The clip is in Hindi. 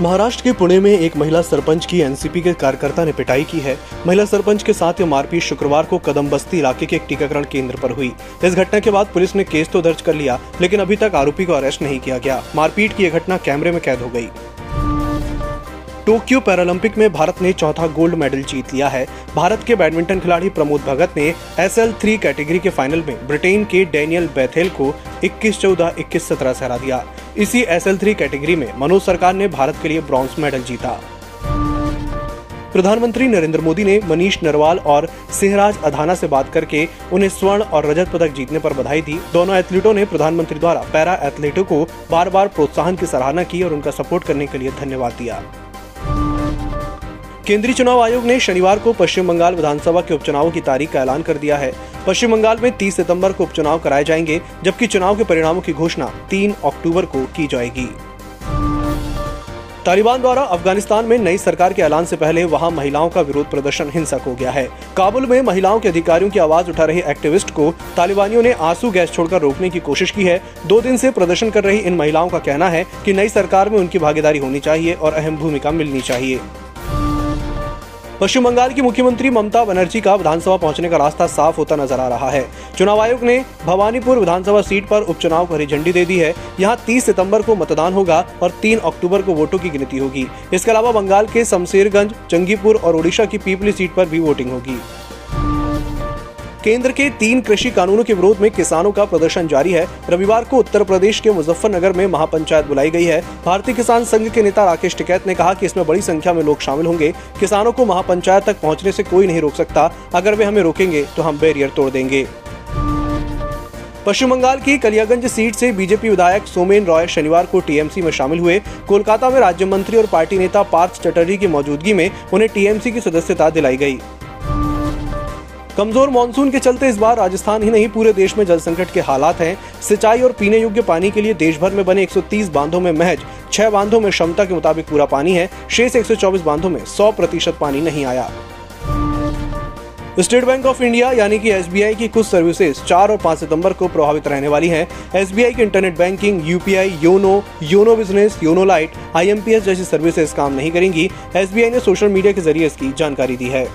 महाराष्ट्र के पुणे में एक महिला सरपंच की एनसीपी के कार्यकर्ता ने पिटाई की है। महिला सरपंच के साथ ये मारपीट शुक्रवार को कदम बस्ती इलाके के एक टीकाकरण केंद्र पर हुई। इस घटना के बाद पुलिस ने केस तो दर्ज कर लिया, लेकिन अभी तक आरोपी को अरेस्ट नहीं किया गया। मारपीट की यह घटना कैमरे में कैद हो गई। टोक्यो पैरालंपिक में भारत ने चौथा गोल्ड मेडल जीत लिया है। भारत के बैडमिंटन खिलाड़ी प्रमोद भगत ने एस एल थ्री कैटेगरी के फाइनल में ब्रिटेन के डेनियल बैथेल को 21-14, 21-17 से हरा दिया। इसी एस एल थ्री कैटेगरी में मनोज सरकार ने भारत के लिए ब्रॉन्ज मेडल जीता। प्रधानमंत्री नरेंद्र मोदी ने मनीष नरवाल और सिंहराज अधाना से बात करके उन्हें स्वर्ण और रजत पदक जीतने पर बधाई दी। दोनों एथलीटों ने प्रधानमंत्री द्वारा पैरा एथलीटों को बार बार प्रोत्साहन की सराहना की और उनका सपोर्ट करने के लिए धन्यवाद दिया। केंद्रीय चुनाव आयोग ने शनिवार को पश्चिम बंगाल विधानसभा के उपचुनावों की तारीख का ऐलान कर दिया है। पश्चिम बंगाल में 30 सितंबर को उपचुनाव कराए जाएँगे, जबकि चुनाव के परिणामों की घोषणा 3 अक्टूबर को की जाएगी। तालिबान द्वारा अफ़गानिस्तान में नई सरकार के ऐलान से पहले वहाँ महिलाओं का विरोध प्रदर्शन हिंसक हो गया है। काबुल में महिलाओं के अधिकारियों की आवाज़ उठा रहे एक्टिविस्ट को तालिबानियों ने आँसू गैस छोड़कर रोकने की कोशिश की है। दो दिन से प्रदर्शन कर रही इन महिलाओं का कहना है कि नई सरकार में उनकी भागीदारी होनी चाहिए और अहम भूमिका मिलनी चाहिए। पश्चिम बंगाल की मुख्यमंत्री ममता बनर्जी का विधानसभा पहुँचने का रास्ता साफ़ होता नज़र आ रहा है। चुनाव आयोग ने भवानीपुर विधानसभा सीट पर उपचुनाव को हरी झंडी दे दी है। यहाँ 30 सितंबर को मतदान होगा और 3 अक्टूबर को वोटों की गिनती होगी। इसके अलावा बंगाल के शमशेरगंज चंगीपुर और ओडिशा की पीपली सीट पर भी वोटिंग होगी। केंद्र के तीन कृषि कानूनों के विरोध में किसानों का प्रदर्शन जारी है। रविवार को उत्तर प्रदेश के मुजफ्फरनगर में महापंचायत बुलाई गई है। भारतीय किसान संघ के नेता राकेश टिकैत ने कहा कि इसमें बड़ी संख्या में लोग शामिल होंगे। किसानों को महापंचायत तक पहुँचने से कोई नहीं रोक सकता। अगर वे हमें रोकेंगे तो हम बैरियर तोड़ देंगे। पश्चिम बंगाल की कलियागंज सीट से बीजेपी विधायक सोमेन रॉय शनिवार को टीएमसी में शामिल हुए। कोलकाता में राज्य मंत्री और पार्टी नेता पार्थ चटर्जी की मौजूदगी में उन्हें टीएमसी की सदस्यता दिलाई गई। कमज़ोर मानसून के चलते इस बार राजस्थान ही नहीं, पूरे देश में जल संकट के हालात हैं। सिंचाई और पीने योग्य पानी के लिए देश भर में बने 130 बांधों में महज छह बांधों में क्षमता के मुताबिक पूरा पानी है। शेष 124 बांधों में 100 प्रतिशत पानी नहीं आया। स्टेट बैंक ऑफ़ इंडिया यानी कि एसबीआई की कुछ सर्विसेज़ 4 और 5 सितंबर को प्रभावित रहने वाली हैं। एस की internet banking, UPI, YONO YONO business, YONO lite, IMPS जैसी सर्विसेज़ काम नहीं करेंगी। एसबीआई ने सोशल मीडिया के ज़रिए इसकी जानकारी दी है।